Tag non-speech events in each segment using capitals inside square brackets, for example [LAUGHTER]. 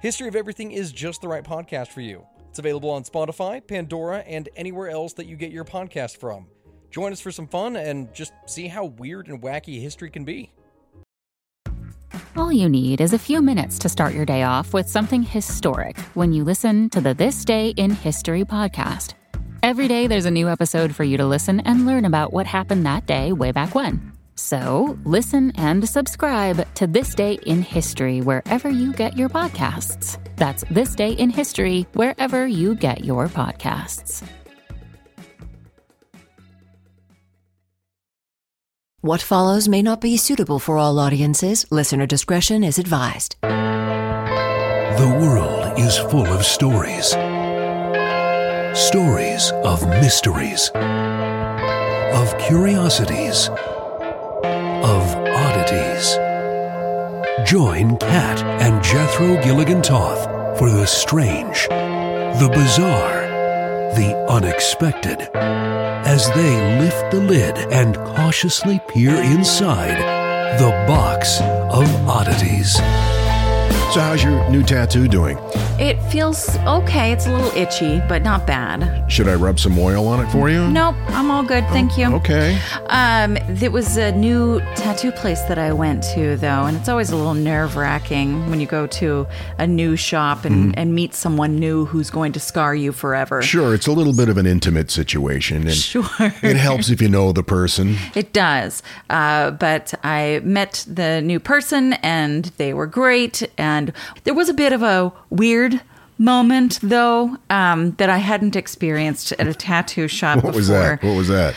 History of Everything is just the right podcast for you. It's available on Spotify, Pandora, and anywhere else that you get your podcast from. Join us for some fun and just see how weird and wacky history can be. All you need is a few minutes to start your day off with something historic when you listen to the This Day in History podcast. Every day, there's a new episode for you to listen and learn about what happened that day way back when. So, listen and subscribe to This Day in History wherever you get your podcasts. That's This Day in History wherever you get your podcasts. What follows may not be suitable for all audiences. Listener discretion is advised. The world is full of stories. Stories of mysteries, of curiosities, of oddities. Join Kat and Jethro Gilligan Toth for the strange, the bizarre, the unexpected as they lift the lid and cautiously peer inside the box of oddities. So, how's your new tattoo doing? It feels okay. It's a little itchy, but not bad. Should I rub some oil on it for you? Nope, I'm all good. Thank you. Okay. Um, there was a new tattoo place that I went to, though, and it's always a little nerve wracking when you go to a new shop and, and meet someone new who's going to scar you forever. Sure, it's a little bit of an intimate situation, and Sure. it helps if you know the person. It does. Uh, but I met the new person and they were great. And there was a bit of a weird moment, though, um, that I hadn't experienced at a tattoo shop What before. was that? What was that?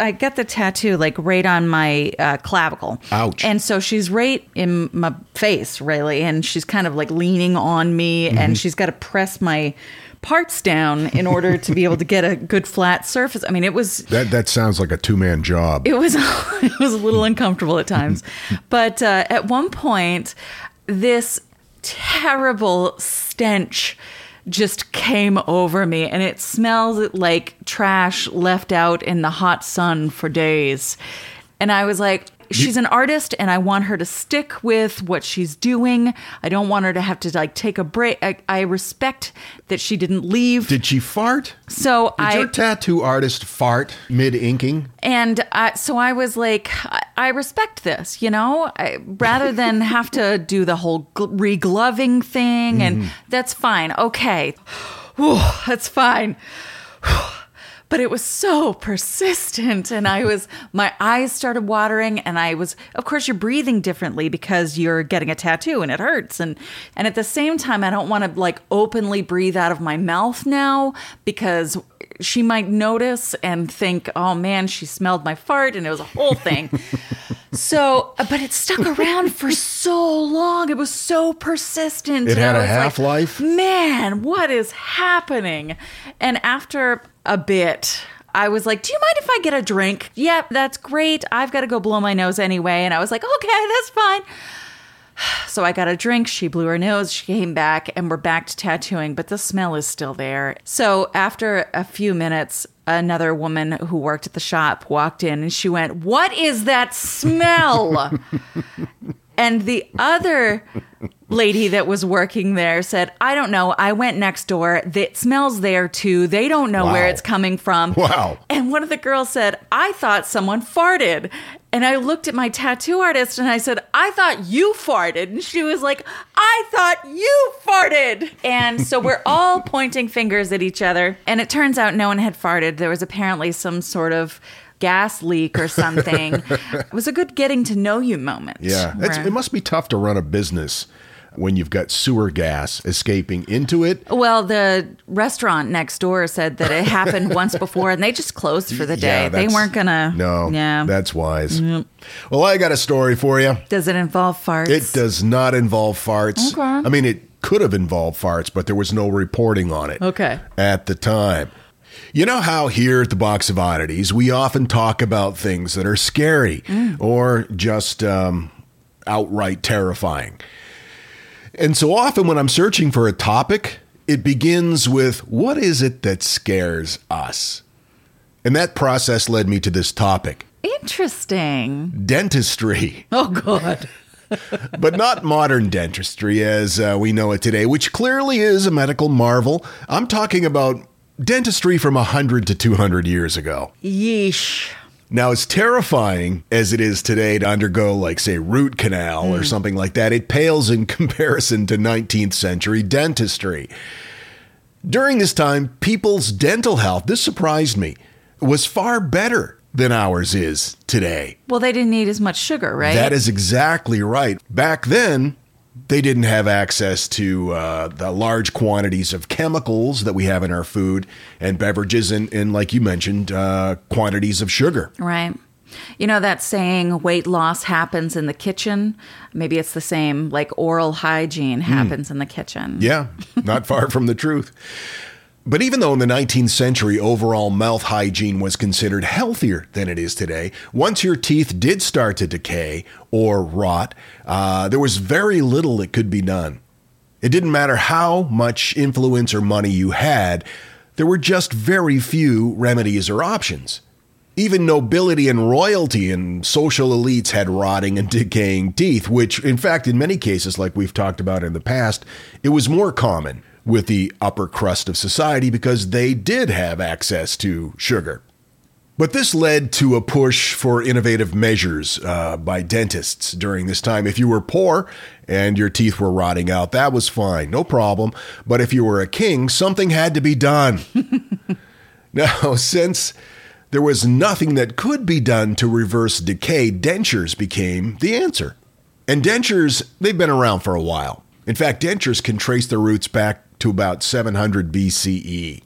I got the tattoo like right on my uh, clavicle. Ouch. And so she's right in my face, really. And she's kind of like leaning on me Mm-hmm. and she's got to press my parts down in order to be able to get a good flat surface. I mean, it was That that sounds like a two man job. it was [LAUGHS] it was a little uncomfortable at times [LAUGHS] but uh, at one point this terrible stench just came over me and it smells like trash left out in the hot sun for days and i was like she's an artist and i want her to stick with what she's doing i don't want her to have to like take a break i, I respect that she didn't leave Did she fart? so Did i your tattoo artist fart mid inking? and uh, so I was like, I, respect this, you know, I, rather than have to do the whole gl- regloving thing, and mm-hmm. that's fine. Okay, Whew, that's fine. But it was so persistent, and I was, my eyes started watering, and I was, of course, you're breathing differently because you're getting a tattoo and it hurts. And, and at the same time, I don't want to like openly breathe out of my mouth now because she might notice and think, oh man, she smelled my fart, and it was a whole thing. [LAUGHS] so, but it stuck around for so long. It was so persistent. It had a was like, half-life? Man, what is happening? And after a bit, I was like, Do you mind if I get a drink? Yep, that's great. I've got to go blow my nose anyway. And I was like, Okay, [LAUGHS] that's fine. [SIGHS] So I got a drink. She blew her nose. She came back, and we're back to tattooing, but the smell is still there. So after a few minutes, another woman who worked at the shop walked in and she went, What is that smell? [LAUGHS] and the other lady that was working there said, I don't know. I went next door. It smells there too. They don't know where it's coming from. Wow. And one of the girls said, I thought someone farted. And I looked at my tattoo artist and I said, I thought you farted. And she was like, I thought you farted. And so we're [LAUGHS] all pointing fingers at each other. And it turns out no one had farted. There was apparently some sort of gas leak or something. [LAUGHS] it was a good getting to know you moment. Yeah, where- it must be tough to run a business when you've got sewer gas escaping into it. Well, the restaurant next door said that it happened [LAUGHS] once before and they just closed for the day. Yeah, they weren't gonna. No, Yeah. that's wise. Well, I got a story for you. Does it involve farts? It does not involve farts. Okay. I mean, it could have involved farts, but there was no reporting on it Okay. at the time. You know how here at the Box of Oddities, we often talk about things that are scary or just um, outright terrifying. And so often when I'm searching for a topic, it begins with what is it that scares us? And that process led me to this topic Interesting. dentistry. [LAUGHS] Oh, God. [LAUGHS] but not modern dentistry as uh, we know it today, which clearly is a medical marvel. I'm talking about dentistry from 100 to 200 years ago. Yeesh. Now, as terrifying as it is today to undergo, like, say, root canal or hmm. something like that, it pales in [LAUGHS] comparison to 19th century dentistry. During this time, people's dental health, this surprised me, was far better than ours is today. Well, they didn't need as much sugar, right? That is exactly right. Back then, they didn't have access to uh, the large quantities of chemicals that we have in our food and beverages, and, and like you mentioned, uh, quantities of sugar. Right. You know that saying, weight loss happens in the kitchen? Maybe it's the same, like oral hygiene happens in the kitchen. Hmm. Yeah, not far from the truth. But even though in the 19th century overall mouth hygiene was considered healthier than it is today, once your teeth did start to decay or rot, uh, there was very little that could be done. It didn't matter how much influence or money you had, there were just very few remedies or options. Even nobility and royalty and social elites had rotting and [LAUGHS] decaying teeth, which, in fact, in many cases, like we've talked about in the past, it was more common with the upper crust of society because they did have access to sugar. But this led to a push for innovative measures uh, by dentists during this time. If you were poor and your teeth were rotting out, that was fine, no problem. But if you were a king, something had to be done. [LAUGHS] now, since there was nothing that could be done to reverse decay, dentures became the answer. And dentures, they've been around for a while. In fact, dentures can trace their roots back to about 700 BCE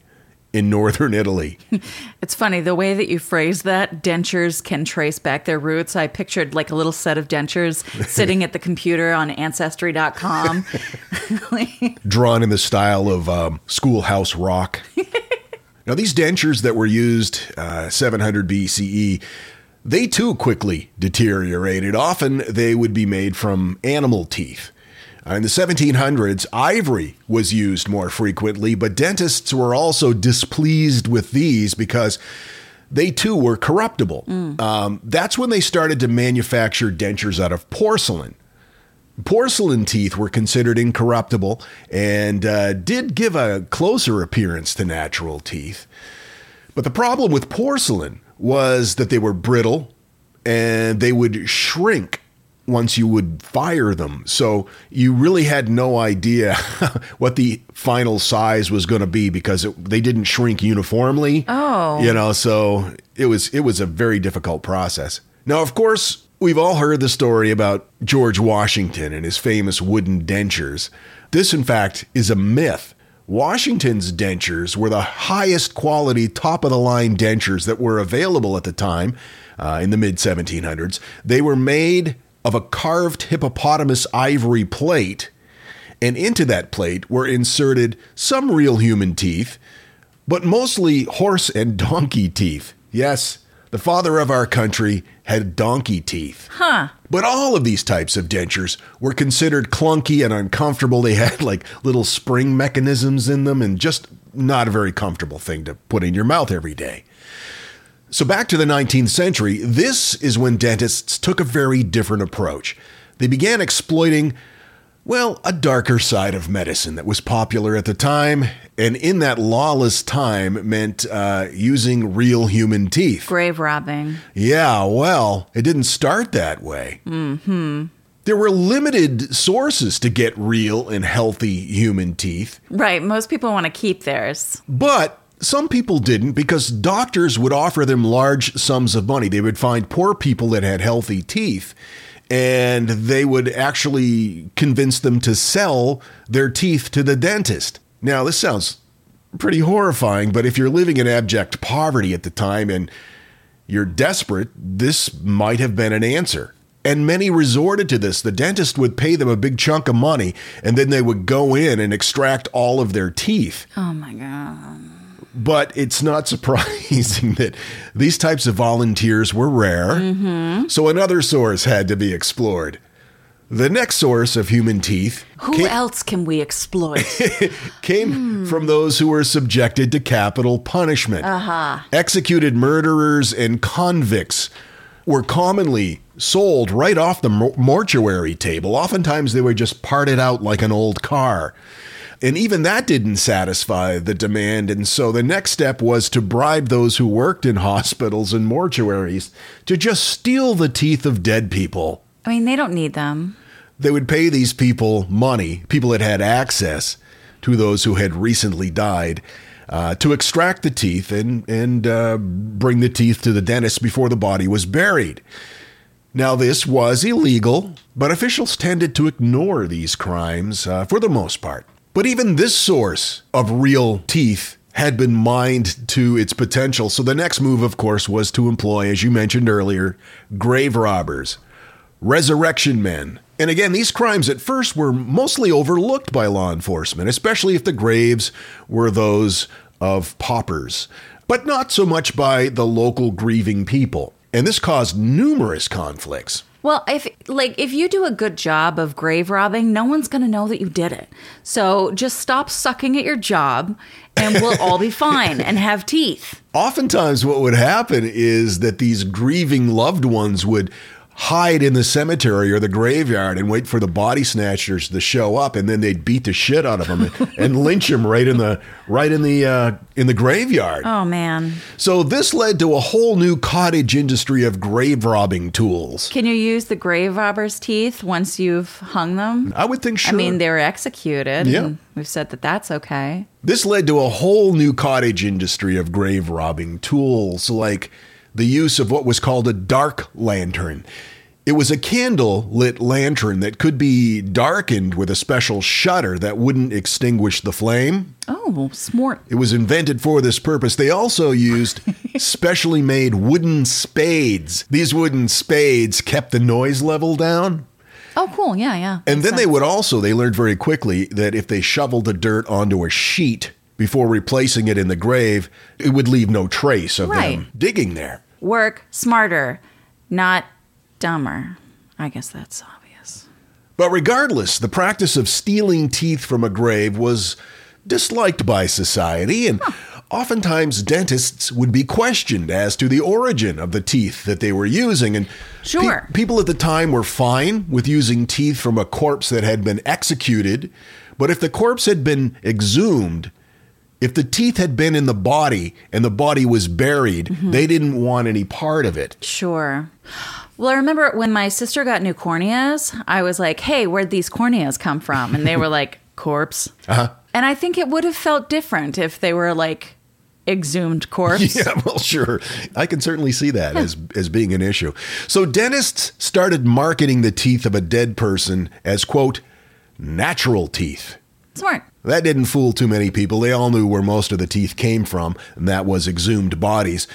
in northern Italy. [LAUGHS] It's funny the way that you phrase that. Dentures can trace back their roots. I pictured like a little set of dentures [LAUGHS] sitting at the computer on Ancestry.com. [LAUGHS] drawn in the style of um, schoolhouse rock. now, these dentures that were used uh, 700 BCE, they too quickly deteriorated. Often they would be made from animal teeth. Uh, in the 1700s, ivory was used more frequently, but dentists were also displeased with these because they too were corruptible. Um, that's when they started to manufacture dentures out of porcelain. Porcelain teeth were considered incorruptible and uh, did give a closer appearance to natural teeth. But the problem with porcelain was that they were brittle and they would shrink once you would fire them. So you really had no idea [LAUGHS] what the final size was going to be because it, they didn't shrink uniformly. Oh. You know, so it was it was a very difficult process. Now, of course, we've all heard the story about George Washington and his famous wooden dentures. This in fact is a myth. Washington's dentures were the highest quality, top of the line dentures that were available at the time uh, in the mid 1700s. They were made of a carved hippopotamus ivory plate, and into that plate were inserted some real human teeth, but mostly horse and donkey teeth. Yes, the father of our country had donkey teeth. Huh. But all of these types of dentures were considered clunky and uncomfortable. They had like little spring mechanisms in them and just not a very comfortable thing to put in your mouth every day. So, back to the 19th century, this is when dentists took a very different approach. They began exploiting, well, a darker side of medicine that was popular at the time, and in that lawless time meant uh, using real human teeth. Grave robbing. Yeah, well, it didn't start that way. Mm-hmm. There were limited sources to get real and healthy human teeth, Right. Most people want to keep theirs. but some people didn't because doctors would offer them large sums of money. They would find poor people that had healthy teeth and they would actually convince them to sell their teeth to the dentist. Now, this sounds pretty horrifying, but if you're living in abject poverty at the time and you're desperate, this might have been an answer. And many resorted to this. The dentist would pay them a big chunk of money, and then they would go in and extract all of their teeth. Oh my god. But it's not [LAUGHS] surprising that these types of volunteers were rare. Mm-hmm. So another source had to be explored. The next source of human teeth Who came, else can we exploit? [LAUGHS] came hmm. from those who were subjected to capital punishment. Uh-huh. Executed murderers and convicts were commonly sold right off the mor- mortuary table. Oftentimes they were just parted out like an old car. And even that didn't satisfy the demand. And so the next step was to bribe those who worked in [LAUGHS] hospitals and mortuaries to just steal the teeth of dead people. I mean, they don't need them. They would pay these people money, people that had access to those who had recently died, uh, to extract the teeth and, and uh, bring the teeth to the dentist before the body was buried. Now, this was illegal, but officials tended to ignore these crimes uh, for the most part. But even this source of real teeth had been mined to its potential. So the next move, of course, was to employ, as you mentioned earlier, grave robbers, resurrection men. And again, these crimes at first were mostly overlooked by law enforcement, especially if the graves were those of paupers, but not so much by the local grieving people. And this caused numerous conflicts. Well, if like if you do a good job of grave robbing, no one's going to know that you did it. So just stop sucking at your job and we'll all be [LAUGHS] fine and have teeth. Oftentimes, what would happen is that these grieving loved ones would hide in the cemetery or the graveyard and wait for the body snatchers to show up, and then they'd beat the shit out of them [LAUGHS] and lynch them right in the right in the uh, in the graveyard. Oh man. So this led to a whole new cottage industry of grave robbing tools. Can you use the grave robber's teeth once you've hung them? I would think sure. I mean, they were executed. Yeah. We've said that that's okay. This led to a whole new cottage industry of grave robbing tools, like the use of what was called a dark lantern. It was a candle lit lantern that could be darkened with a special shutter that wouldn't extinguish the flame. Oh, smart. It was invented for this purpose. They also used [LAUGHS] specially made wooden spades. These wooden spades kept the noise level down. Oh, cool. Yeah, yeah. And then they would also, they learned very quickly that if they shoveled the dirt onto a sheet before replacing it in the grave, it would leave no trace of Right. them digging there. Work smarter, not dumber. I guess that's obvious. But regardless, the practice of stealing teeth from a grave was disliked by society, and oftentimes dentists would be questioned as to the origin of the teeth that they were using. And pe- Sure. people at the time were fine with using teeth from a corpse that had been executed, but if the corpse had been exhumed, if the teeth had been in the body and the body was buried, Mm-hmm. they didn't want any part of it. Sure. Well, I remember when my sister got new corneas, I was like, hey, where'd these corneas come from? And they were like, [LAUGHS] corpse. Uh-huh. And I think it would have felt different if they were like exhumed corpse. [LAUGHS] Yeah, well, sure. I can certainly see that as [LAUGHS] as being an issue. So dentists started marketing the teeth of a dead person as quote natural teeth. Smart. That didn't fool too many people. They all knew where most of the teeth came from, and that was exhumed bodies.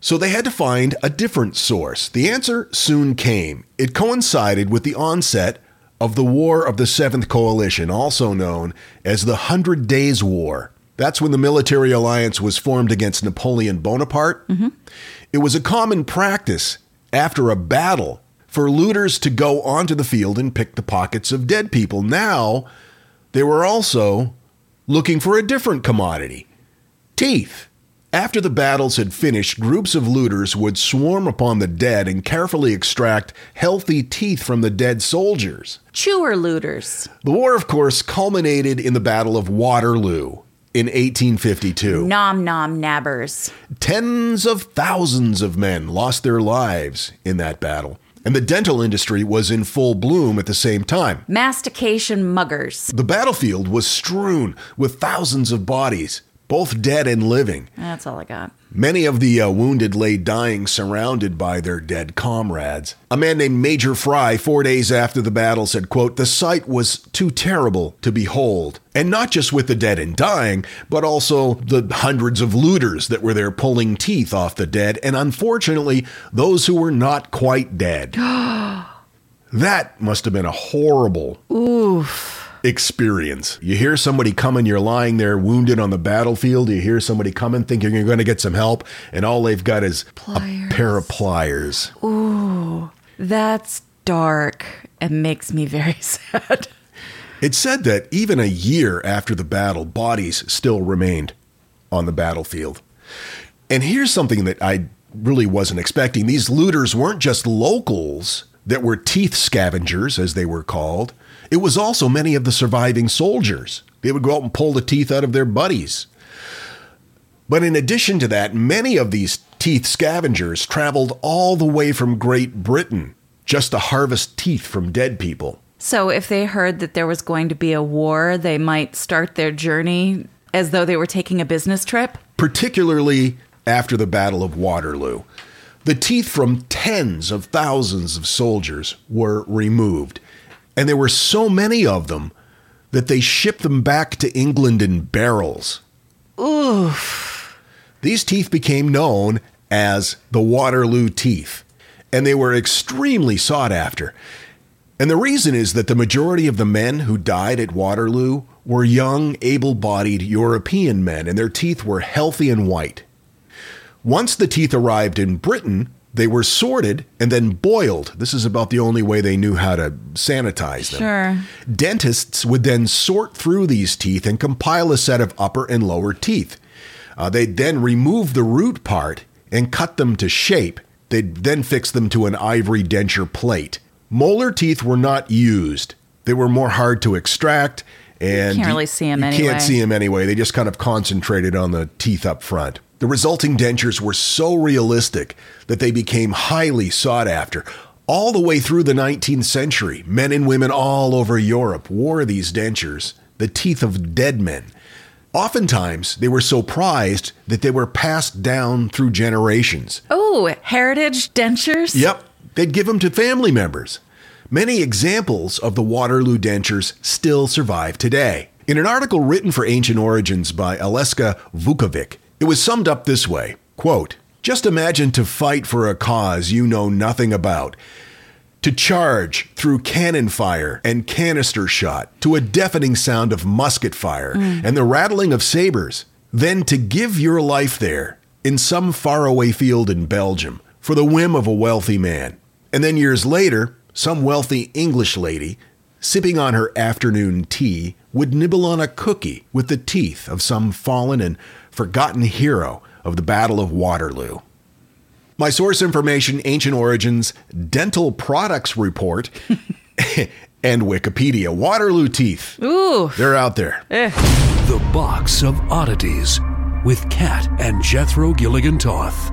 So they had to find a different source. The answer soon came. It coincided with the onset of the War of the Seventh Coalition, also known as the Hundred Days War. That's when the military alliance was formed against Napoleon Bonaparte. It was a common practice after a battle for looters to go onto the field and pick the pockets of dead people. Now, they were also looking for a different commodity teeth. After the battles had finished, groups of looters would swarm upon the dead and carefully extract healthy teeth from the dead soldiers. Chewer looters. The war, of course, culminated in the Battle of Waterloo in 1852. Nom nom nabbers. Tens of thousands of men lost their lives in that battle, and the dental industry was in full bloom at the same time. Mastication muggers. The battlefield was strewn with thousands of bodies, both dead and living. That's all I got. Many of the uh, wounded lay dying, surrounded by their dead comrades. A man named Major Fry, four days after the battle, said, quote, The sight was too terrible to behold. And not just with the dead and dying, but also the hundreds of looters that were there pulling teeth off the dead, and unfortunately, those who were not quite dead. [GASPS] that must have been a horrible experience. You hear somebody coming, you're lying there wounded on the battlefield. You hear somebody coming, thinking you're going to get some help, and all they've got is Pliers. a pair of pliers. Ooh, that's dark and makes me very [LAUGHS] sad. It's said that even a year after the battle, bodies still remained on the battlefield. And here's something that I really wasn't expecting these looters weren't just locals that were teeth scavengers, as they were called, it was also many of the surviving soldiers. They would go out and pull the teeth out of their buddies. But in addition to that, many of these teeth scavengers traveled all the way from Great Britain just to harvest teeth from dead people. So if they heard that there was going to be a war, they might start their journey as though they were taking a business trip. particularly after the Battle of Waterloo. The teeth from tens of thousands of soldiers were removed, and there were so many of them that they shipped them back to England in barrels. Oof. These teeth became known as the Waterloo teeth, and they were extremely sought after. And the reason is that the majority of the men who died at Waterloo were young, able bodied European men, and their teeth were healthy and white. Once the teeth arrived in Britain, they were sorted and then boiled. This is about the only way they knew how to sanitize them. Sure. Dentists would then sort through these teeth and compile a set of upper and lower teeth. Uh, they'd then remove the root part and cut them to shape. They'd then fix them to an ivory denture plate. Molar teeth were not used. They were more hard to extract, and you can't really see 'em you anyway. can't see them anyway. They just kind of concentrated on the teeth up front. The resulting dentures were so realistic that they became highly sought after. All the way through the 19th century, men and women all over Europe wore these dentures, the teeth of dead men. Oftentimes, they were so prized that they were passed down through generations. Oh, heritage dentures? Yep, they'd give them to family members. Many examples of the Waterloo dentures still survive today. In an article written for Ancient Origins by Aleksa Vukovic, it was summed up this way quote, Just imagine to fight for a cause you know nothing about, to charge through cannon fire and canister shot to a deafening sound of musket fire mm. and the rattling of sabers, then to give your life there in some faraway field in Belgium for the whim of a wealthy man. And then years later, some wealthy English lady, sipping on her afternoon tea, would nibble on a cookie with the teeth of some fallen and forgotten hero of the Battle of Waterloo. My source information Ancient Origins Dental Products Report [LAUGHS] and Wikipedia. Waterloo teeth. Ooh. They're out there. Eh. The Box of Oddities with Kat and Jethro Gilligan Toth.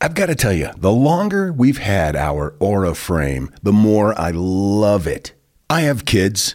I've got to tell you, the longer we've had our Aura frame, the more I love it. I have kids,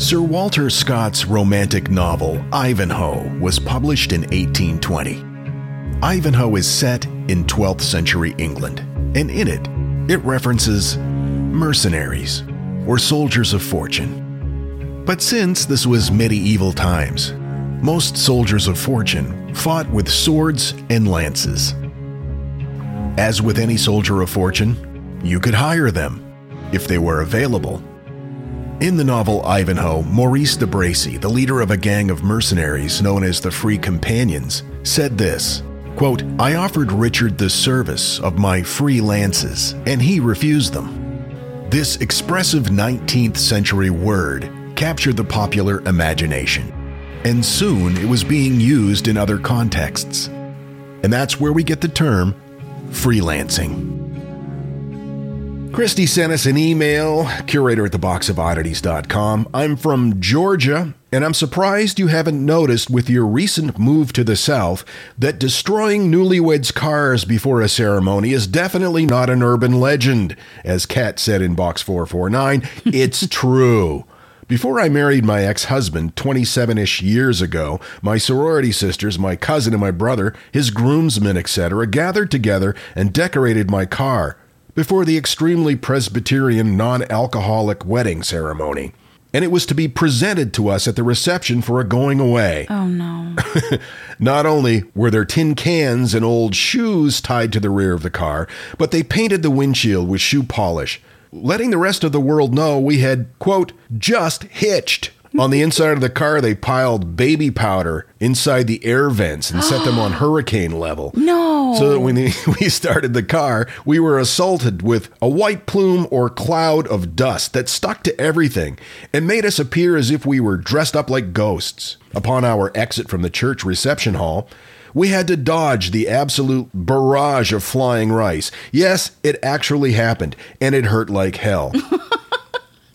Sir Walter Scott's romantic novel Ivanhoe was published in 1820. Ivanhoe is set in 12th century England, and in it, it references mercenaries or soldiers of fortune. But since this was medieval times, most soldiers of fortune fought with swords and lances. As with any soldier of fortune, you could hire them if they were available. In the novel Ivanhoe, Maurice de Bracy, the leader of a gang of mercenaries known as the Free Companions, said this quote, I offered Richard the service of my free lances, and he refused them. This expressive 19th century word captured the popular imagination, and soon it was being used in other contexts. And that's where we get the term freelancing. Christy sent us an email, curator at theboxofoddities.com. I'm from Georgia, and I'm surprised you haven't noticed with your recent move to the South that destroying newlyweds' cars before a ceremony is definitely not an urban legend. As Kat said in Box 449, [LAUGHS] it's true. Before I married my ex husband 27 ish years ago, my sorority sisters, my cousin, and my brother, his groomsmen, etc., gathered together and decorated my car before the extremely Presbyterian non alcoholic wedding ceremony. And it was to be presented to us at the reception for a going away. Oh no. [LAUGHS] Not only were there tin cans and old shoes tied to the rear of the car, but they painted the windshield with shoe polish, letting the rest of the world know we had, quote, just hitched. On the inside of the car, they piled baby powder inside the air vents and set them on [GASPS] hurricane level. No. So that when [LAUGHS] we started the car, we were assaulted with a white plume or cloud of dust that stuck to everything and made us appear as if we were dressed up like ghosts. Upon our exit from the church reception hall, we had to dodge the absolute barrage of flying rice. Yes, it actually happened, and it hurt like hell. [LAUGHS]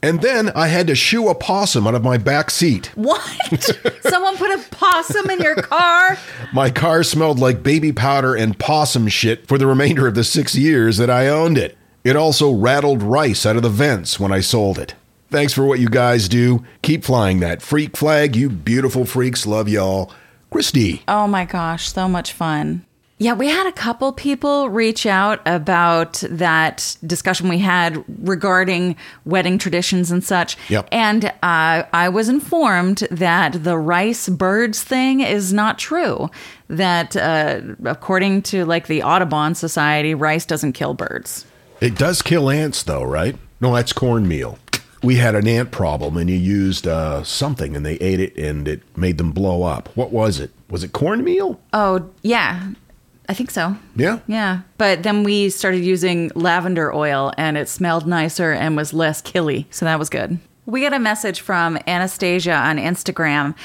and then I had to shoo a possum out of my back seat. What? [LAUGHS] Someone put a possum in your car? My car smelled like baby powder and possum shit for the remainder of the six years that I owned it. It also rattled rice out of the vents when I sold it. Thanks for what you guys do. Keep flying that freak flag, you beautiful freaks. Love y'all. Christy. Oh my gosh, so much fun. Yeah, we had a couple people reach out about that discussion we had regarding wedding traditions and such. Yep. And uh, I was informed that the rice birds thing is not true. That uh, according to like the Audubon Society, rice doesn't kill birds. It does kill ants, though, right? No, that's cornmeal. We had an ant problem, and you used uh, something, and they ate it, and it made them blow up. What was it? Was it cornmeal? Oh, yeah. I think so. Yeah. Yeah. But then we started using lavender oil and it smelled nicer and was less killy. So that was good. We got a message from Anastasia on Instagram.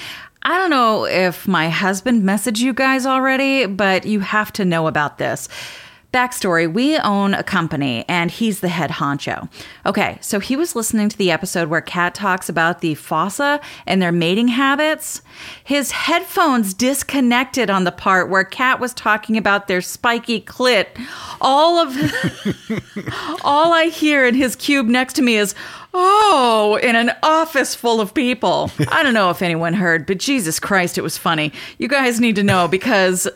I don't know if my husband messaged you guys already, but you have to know about this. Backstory We own a company and he's the head honcho. Okay, so he was listening to the episode where Kat talks about the fossa and their mating habits. His headphones disconnected on the part where Kat was talking about their spiky clit. All of [LAUGHS] all I hear in his cube next to me is, Oh, in an office full of people. I don't know if anyone heard, but Jesus Christ, it was funny. You guys need to know because.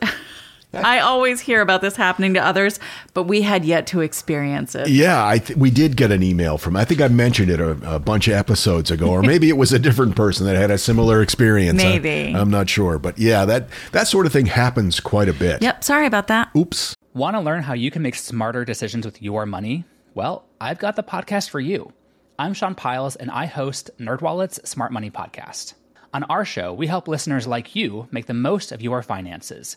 [LAUGHS] I always hear about this happening to others, but we had yet to experience it. Yeah, I th- we did get an email from. I think I mentioned it a, a bunch of episodes ago, or maybe it was a different person that had a similar experience. I- Maybe. I'm not sure, but yeah, that that sort of thing happens quite a bit. Yep, sorry about that. Oops. Want to learn how you can make smarter decisions with your money? Well, I've got the podcast for you. I'm Sean Pyles, and I host NerdWallet's Smart Money Podcast. On our show, we help listeners like you make the most of your finances.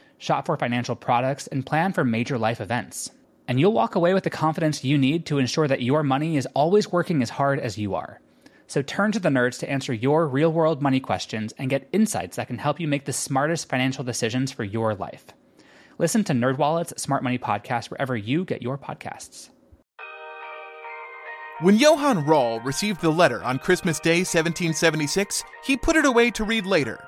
shop for financial products, and plan for major life events. And you'll walk away with the confidence you need to ensure that your money is always working as hard as you are. So turn to the nerds to answer your real world money questions and get insights that can help you make the smartest financial decisions for your life. Listen to NerdWallet's Smart Money Podcast wherever you get your podcasts. When Johann Rahl received the letter on Christmas Day 1776, he put it away to read later.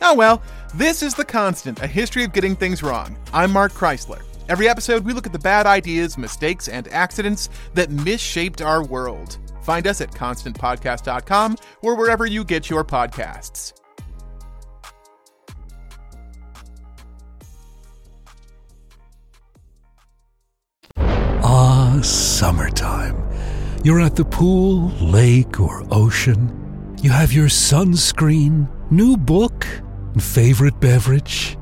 Oh well, this is The Constant, a history of getting things wrong. I'm Mark Chrisler. Every episode, we look at the bad ideas, mistakes, and accidents that misshaped our world. Find us at constantpodcast.com or wherever you get your podcasts. Ah, summertime. You're at the pool, lake, or ocean. You have your sunscreen, new book, favorite beverage.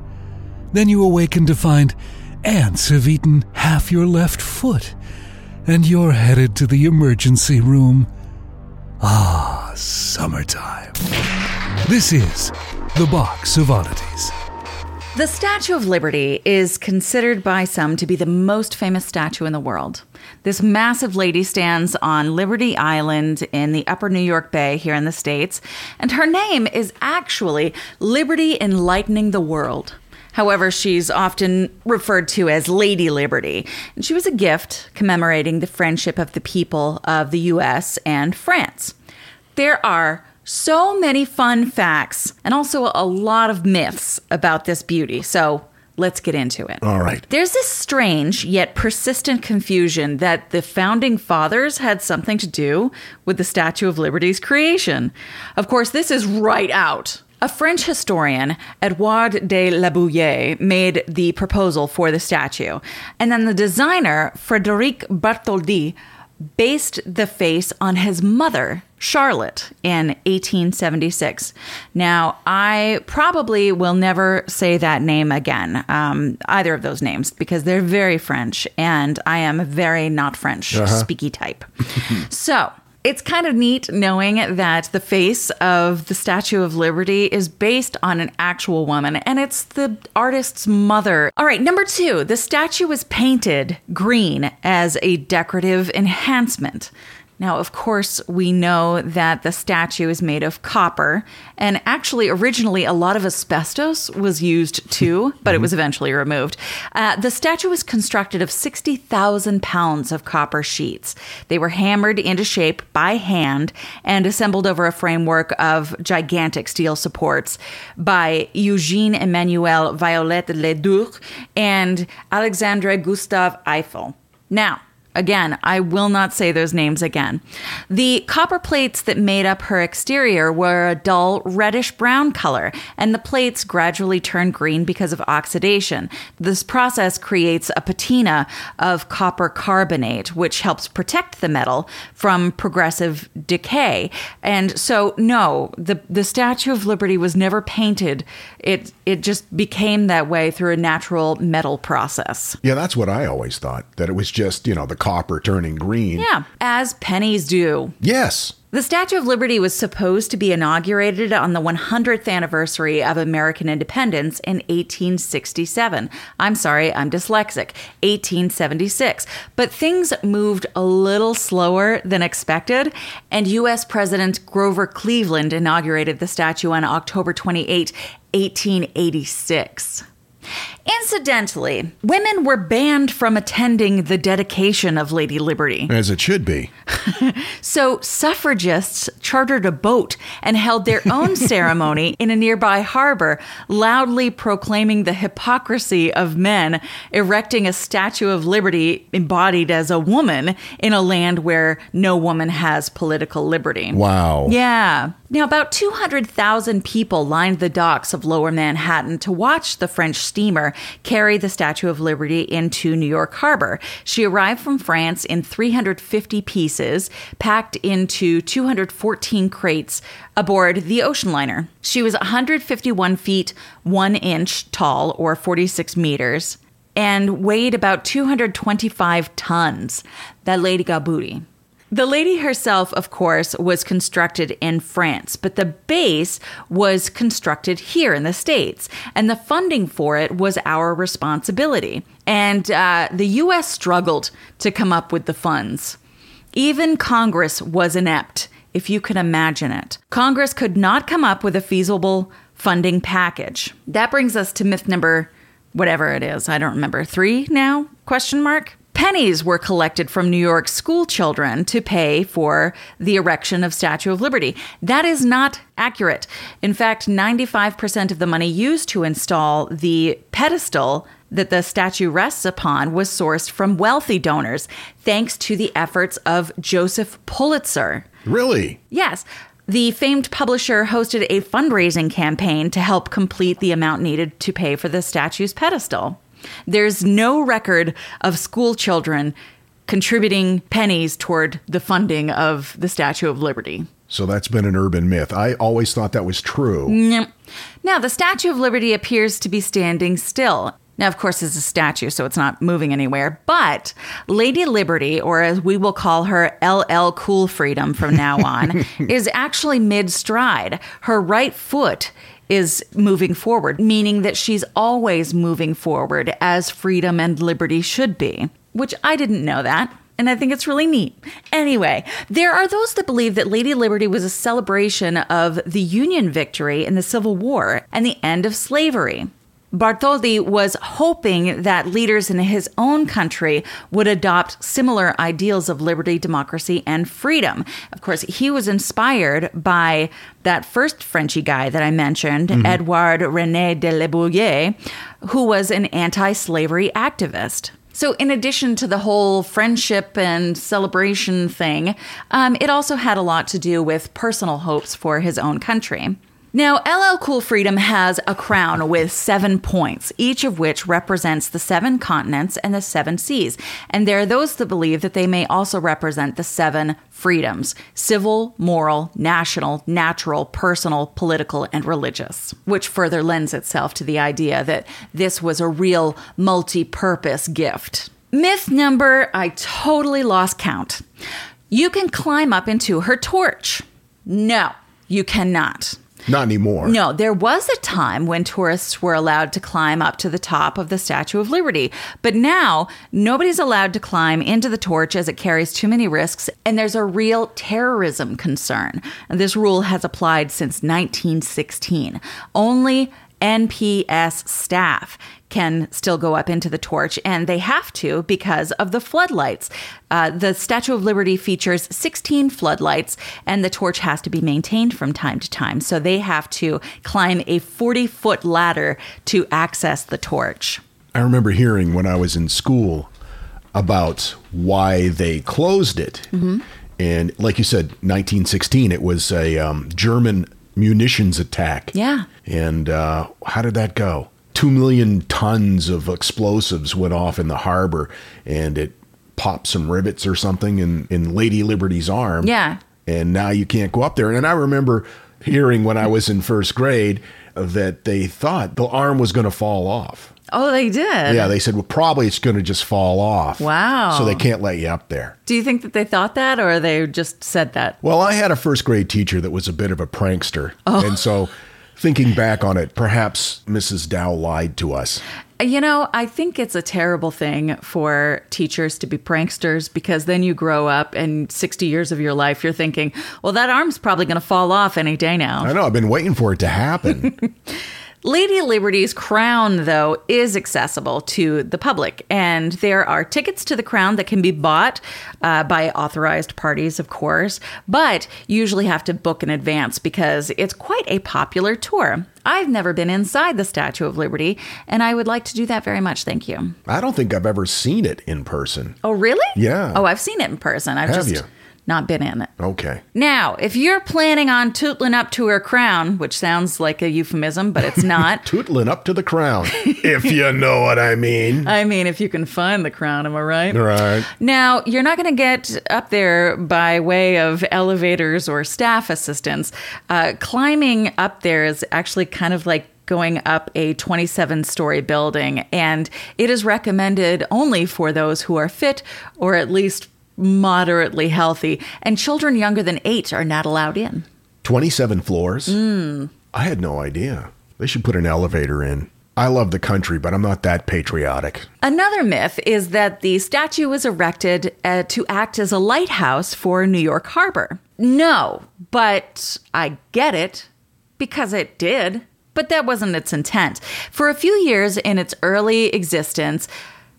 Then you awaken to find ants have eaten half your left foot, and you're headed to the emergency room. Ah, summertime. This is the Box of Oddities. The Statue of Liberty is considered by some to be the most famous statue in the world. This massive lady stands on Liberty Island in the upper New York Bay here in the States, and her name is actually Liberty Enlightening the World. However, she's often referred to as Lady Liberty, and she was a gift commemorating the friendship of the people of the US and France. There are so many fun facts and also a lot of myths about this beauty. So let's get into it. All right. There's this strange yet persistent confusion that the founding fathers had something to do with the Statue of Liberty's creation. Of course, this is right out. A French historian, Edouard de Laboulaye, made the proposal for the statue. And then the designer, Frederic Bartholdi, based the face on his mother, Charlotte, in 1876. Now, I probably will never say that name again, um, either of those names, because they're very French, and I am a very not French speaky type. [LAUGHS] so, it's kind of neat knowing that the face of the Statue of Liberty is based on an actual woman, and it's the artist's mother. All right, number two, the statue was painted green as a decorative enhancement. Now, of course, we know that the statue is made of copper, and actually, originally, a lot of asbestos was used too, [LAUGHS] but it was eventually removed. Uh, the statue was constructed of 60,000 pounds of copper sheets. They were hammered into shape by hand and assembled over a framework of gigantic steel supports by Eugene Emmanuel Viollet-le-Duc and Alexandre Gustave Eiffel. Now, Again, I will not say those names again. The copper plates that made up her exterior were a dull reddish brown color, and the plates gradually turned green because of oxidation. This process creates a patina of copper carbonate, which helps protect the metal from progressive decay. And so, no, the, the Statue of Liberty was never painted. It, it just became that way through a natural metal process. Yeah, that's what I always thought, that it was just, you know, the copper turning green. Yeah, as pennies do. Yes. The Statue of Liberty was supposed to be inaugurated on the 100th anniversary of American independence in 1867. I'm sorry, I'm dyslexic. 1876. But things moved a little slower than expected, and U.S. President Grover Cleveland inaugurated the statue on October 28, 1886. Incidentally, women were banned from attending the dedication of Lady Liberty. As it should be. [LAUGHS] So suffragists chartered a boat and held their own [LAUGHS] ceremony in a nearby harbor, loudly proclaiming the hypocrisy of men erecting a statue of liberty embodied as a woman in a land where no woman has political liberty. Wow. Yeah. Now, about 200,000 people lined the docks of lower Manhattan to watch the French steamer carry the Statue of Liberty into New York Harbor. She arrived from France in 350 pieces, packed into 214 crates aboard the ocean liner. She was 151 feet 1 inch tall, or 46 meters, and weighed about 225 tons. That lady got booty. The lady herself, of course, was constructed in France, but the base was constructed here in the States, and the funding for it was our responsibility. And uh, the U.S. struggled to come up with the funds. Even Congress was inept, if you can imagine it. Congress could not come up with a feasible funding package. That brings us to myth number whatever it is. I don't remember. 3 now? Question mark. Pennies were collected from New York school children to pay for the erection of Statue of Liberty. That is not accurate. In fact, 95% of the money used to install the pedestal that the statue rests upon was sourced from wealthy donors, thanks to the efforts of Joseph Pulitzer. Really? Yes. The famed publisher hosted a fundraising campaign to help complete the amount needed to pay for the statue's pedestal. There's no record of school children contributing pennies toward the funding of the Statue of Liberty. So that's been an urban myth. I always thought that was true. Now, the Statue of Liberty appears to be standing still. Now, of course, it's a statue, so it's not moving anywhere. But Lady Liberty, or as we will call her, LL Cool Freedom from now on, [LAUGHS] is actually mid stride. Her right foot is moving forward, meaning that she's always moving forward as freedom and liberty should be, which I didn't know that. And I think it's really neat. Anyway, there are those that believe that Lady Liberty was a celebration of the Union victory in the Civil War and the end of slavery. Bartholdi was hoping that leaders in his own country would adopt similar ideals of liberty, democracy, and freedom. Of course, he was inspired by that first Frenchy guy that I mentioned, Edouard René de Laboulaye, who was an anti slavery activist. So, in addition to the whole friendship and celebration thing, um, it also had a lot to do with personal hopes for his own country. Now, LL Cool Freedom has a crown with seven points, each of which represents the seven continents and the seven seas. And there are those that believe that they may also represent the seven freedoms civil, moral, national, natural, personal, political, and religious, which further lends itself to the idea that this was a real multi purpose gift. Myth number I totally lost count. You can climb up into her torch. No, you cannot. Not anymore. No, there was a time when tourists were allowed to climb up to the top of the Statue of Liberty. But now, nobody's allowed to climb into the torch as it carries too many risks, and there's a real terrorism concern. And this rule has applied since 1916. Only NPS staff can still go up into the torch, and they have to because of the floodlights. Uh, the Statue of Liberty features 16 floodlights, and the torch has to be maintained from time to time. So they have to climb a 40 foot ladder to access the torch. I remember hearing when I was in school about why they closed it. Mm-hmm. And like you said, 1916, it was a um, German munitions attack. Yeah. And uh, how did that go? Two million tons of explosives went off in the harbor, and it popped some rivets or something in, in Lady Liberty's arm. Yeah. And now you can't go up there. And I remember hearing when I was in first grade that they thought the arm was going to fall off. Oh, they did? Yeah, they said, well, probably it's going to just fall off. Wow. So they can't let you up there. Do you think that they thought that or they just said that? Well, I had a first grade teacher that was a bit of a prankster. Oh. And so thinking back on it, perhaps Mrs. Dow lied to us. You know, I think it's a terrible thing for teachers to be pranksters because then you grow up and 60 years of your life, you're thinking, well, that arm's probably going to fall off any day now. I know, I've been waiting for it to happen. [LAUGHS] Lady Liberty's crown, though, is accessible to the public, and there are tickets to the crown that can be bought uh, by authorized parties, of course, but you usually have to book in advance because it's quite a popular tour. I've never been inside the Statue of Liberty, and I would like to do that very much. Thank you. I don't think I've ever seen it in person. Oh, really? Yeah. Oh, I've seen it in person. I've Have just you? Not been in it. Okay. Now, if you're planning on tootling up to her crown, which sounds like a euphemism, but it's not. [LAUGHS] Tootling up to the crown, if you know what I mean. [LAUGHS] I mean, if you can find the crown, am I right? Right. Now, you're not going to get up there by way of elevators or staff assistance. Uh, climbing up there is actually kind of like going up a 27 story building, and it is recommended only for those who are fit or at least moderately healthy, and children younger than eight are not allowed in. 27 floors? Hmm. I had no idea. They should put an elevator in. I love the country, but I'm not that patriotic. Another myth is that the statue was erected uh, to act as a lighthouse for New York Harbor. No, but I get it because it did. But that wasn't its intent. For a few years in its early existence,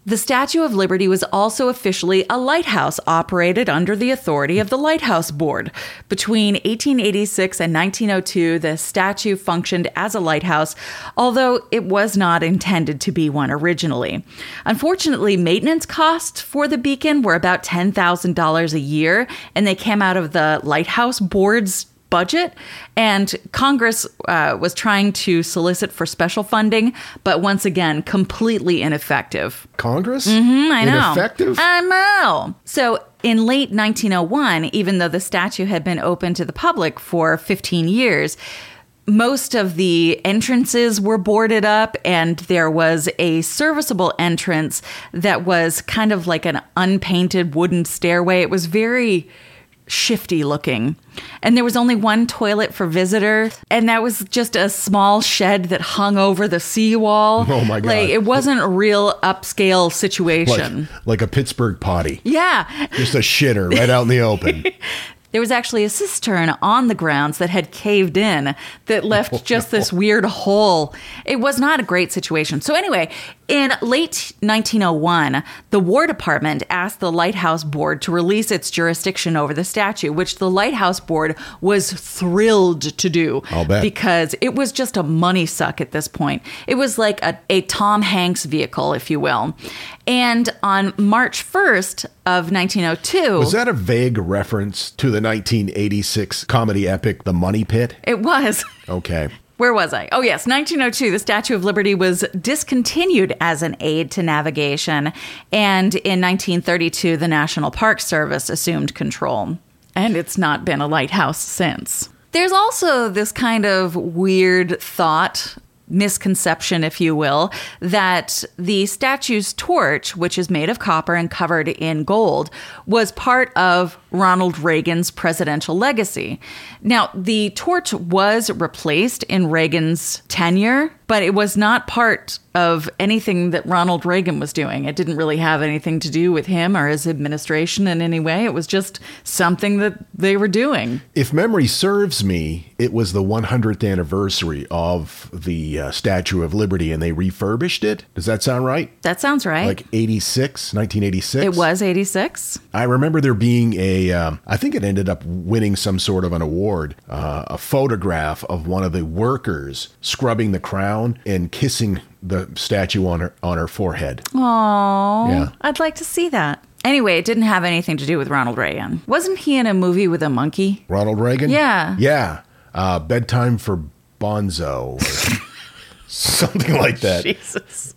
the Statue of Liberty was also officially a lighthouse operated under the authority of the Lighthouse Board. Between 1886 and 1902, the statue functioned as a lighthouse, although it was not intended to be one originally. Unfortunately, maintenance costs for the beacon were about $10,000 a year, and they came out of the Lighthouse Board's budget and congress uh, was trying to solicit for special funding but once again completely ineffective Congress? Mm, I know. Ineffective? I know. So in late 1901, even though the statue had been open to the public for 15 years, most of the entrances were boarded up, and there was a serviceable entrance that was kind of like an unpainted wooden stairway. It was very shifty looking. And there was only one toilet for visitors, and that was just a small shed that hung over the seawall. [LAUGHS] Oh my God. Like it wasn't a real upscale like, situation. like a Pittsburgh potty. yeah. Just a shitter right out in the open. [LAUGHS] There was actually a cistern on the grounds that had caved in that [LAUGHS] left oh, just this weird hole. It was not a great situation. So, anyway, in late 1901, the War Department asked the Lighthouse Board to release its jurisdiction over the statue, which the Lighthouse Board was thrilled to do. Because it was just a money suck at this point. It was like a, a Tom Hanks vehicle, if you will. And on March 1st of 1902, Was that a vague reference to the 1986 comedy epic The Money Pit? it was. Okay. Where was I? Oh, yes, 1902. The Statue of Liberty was discontinued as an aid to navigation. And in 1932, the National Park Service assumed control. And it's not been a lighthouse since. There's also this kind of weird thought. Misconception, if you will, that the statue's torch, which is made of copper and covered in gold, was part of Ronald Reagan's presidential legacy. Now, the torch was replaced in Reagan's tenure, but it was not part of anything that Ronald Reagan was doing. It didn't really have anything to do with him or his administration in any way. It was just something that they were doing. If memory serves me, it was the 100th anniversary of the uh, Statue of Liberty and they refurbished it. Does that sound right? That sounds right. Like 86, 1986? it was 86. I remember there being a, um, I think it ended up winning some sort of an award, uh, a photograph of one of the workers scrubbing the crown and kissing the statue on her on her forehead. Oh, Yeah. I'd like to see that. Anyway, it didn't have anything to do with Ronald Reagan. Wasn't he in a movie with a monkey? Ronald Reagan? Yeah. Yeah. Uh, bedtime for Bonzo. [LAUGHS] Something like that. Jesus.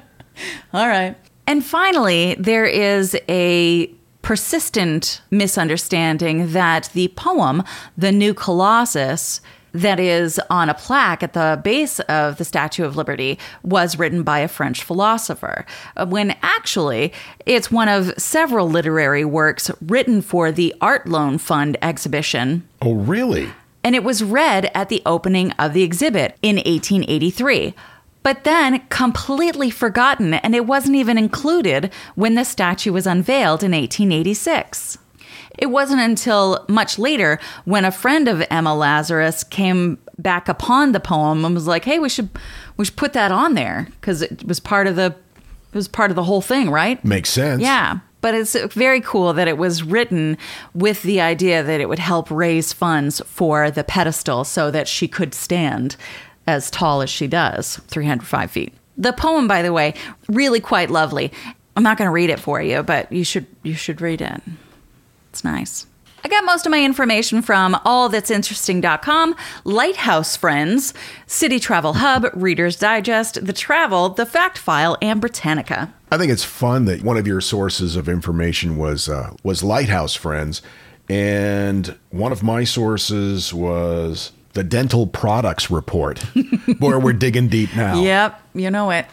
[LAUGHS] All right. And finally, there is a persistent misunderstanding that the poem, The New Colossus, that is on a plaque at the base of the Statue of Liberty was written by a French philosopher, uh, when actually it's one of several literary works written for the Art Loan Fund exhibition Oh, really? and it was read at the opening of the exhibit in 1883. But then completely forgotten, and it wasn't even included when the statue was unveiled in 1886. It wasn't until much later when a friend of Emma Lazarus came back upon the poem and was like, "Hey, we should we should put that on there because it was part of the it was part of the whole thing, right?" Makes sense. Yeah, but it's very cool that it was written with the idea that it would help raise funds for the pedestal so that she could stand as tall as she does 305 feet. The poem, by the way, really quite lovely. I'm not going to read it for you, but you should you should read it. It's nice. I got most of my information from allthat'sinteresting.com, Lighthouse Friends, City Travel Hub, Reader's Digest, The Travel, The Fact File, and Britannica. I think it's fun that one of your sources of information was uh, was Lighthouse Friends, and one of my sources was the Dental Products Report, [LAUGHS] where we're digging deep now. Yep, you know it.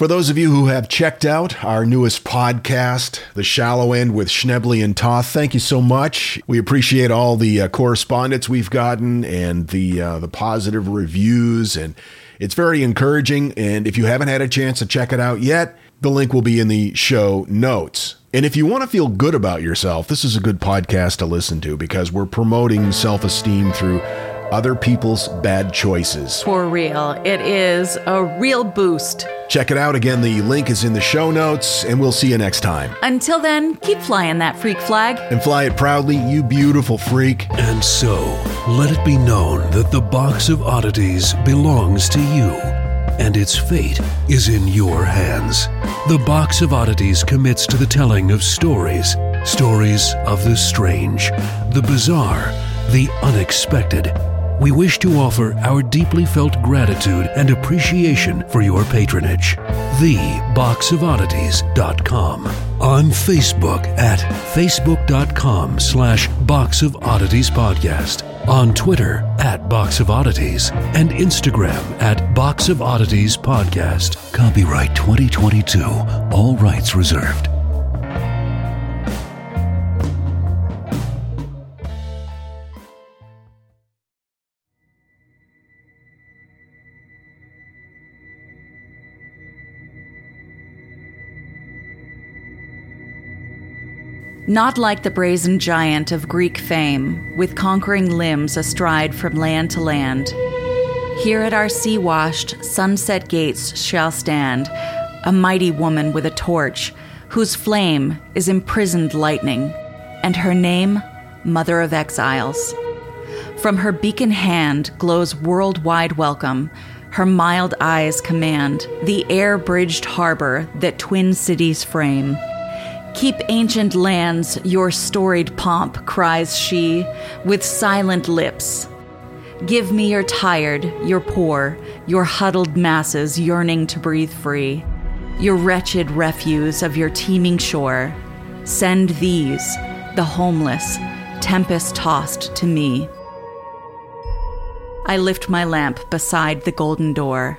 For those of you who have checked out our newest podcast, The Shallow End with Schnebly and Toth, thank you so much. We appreciate all the uh, correspondence we've gotten and the uh, the positive reviews, and it's very encouraging. And if you haven't had a chance to check it out yet, the link will be in the show notes. And if you want to feel good about yourself, this is a good podcast to listen to because we're promoting self esteem through other people's bad choices. For real. It is a real boost. Check it out again. The link is in the show notes, and we'll see you next time. Until then, keep flying that freak flag. And fly it proudly, you beautiful freak. And so, let it be known that the box of oddities belongs to you, and its fate is in your hands. The box of oddities commits to the telling of stories stories of the strange, the bizarre, the unexpected. We wish to offer our deeply felt gratitude and appreciation for your patronage. TheBoxOfOddities.com. On Facebook at facebook.com slash Box of Oddities Podcast. On Twitter at Box of Oddities. And Instagram at Box of Oddities Podcast. Copyright 2022. All rights reserved. Not like the brazen giant of Greek fame, with conquering limbs astride from land to land. Here at our sea washed, sunset gates shall stand a mighty woman with a torch, whose flame is imprisoned lightning, and her name, Mother of Exiles. From her beacon hand glows worldwide welcome. Her mild eyes command the air bridged harbor that twin cities frame. Keep ancient lands your storied pomp, cries she, with silent lips. Give me your tired, your poor, your huddled masses yearning to breathe free, your wretched refuse of your teeming shore. Send these, the homeless, tempest tossed to me. I lift my lamp beside the golden door.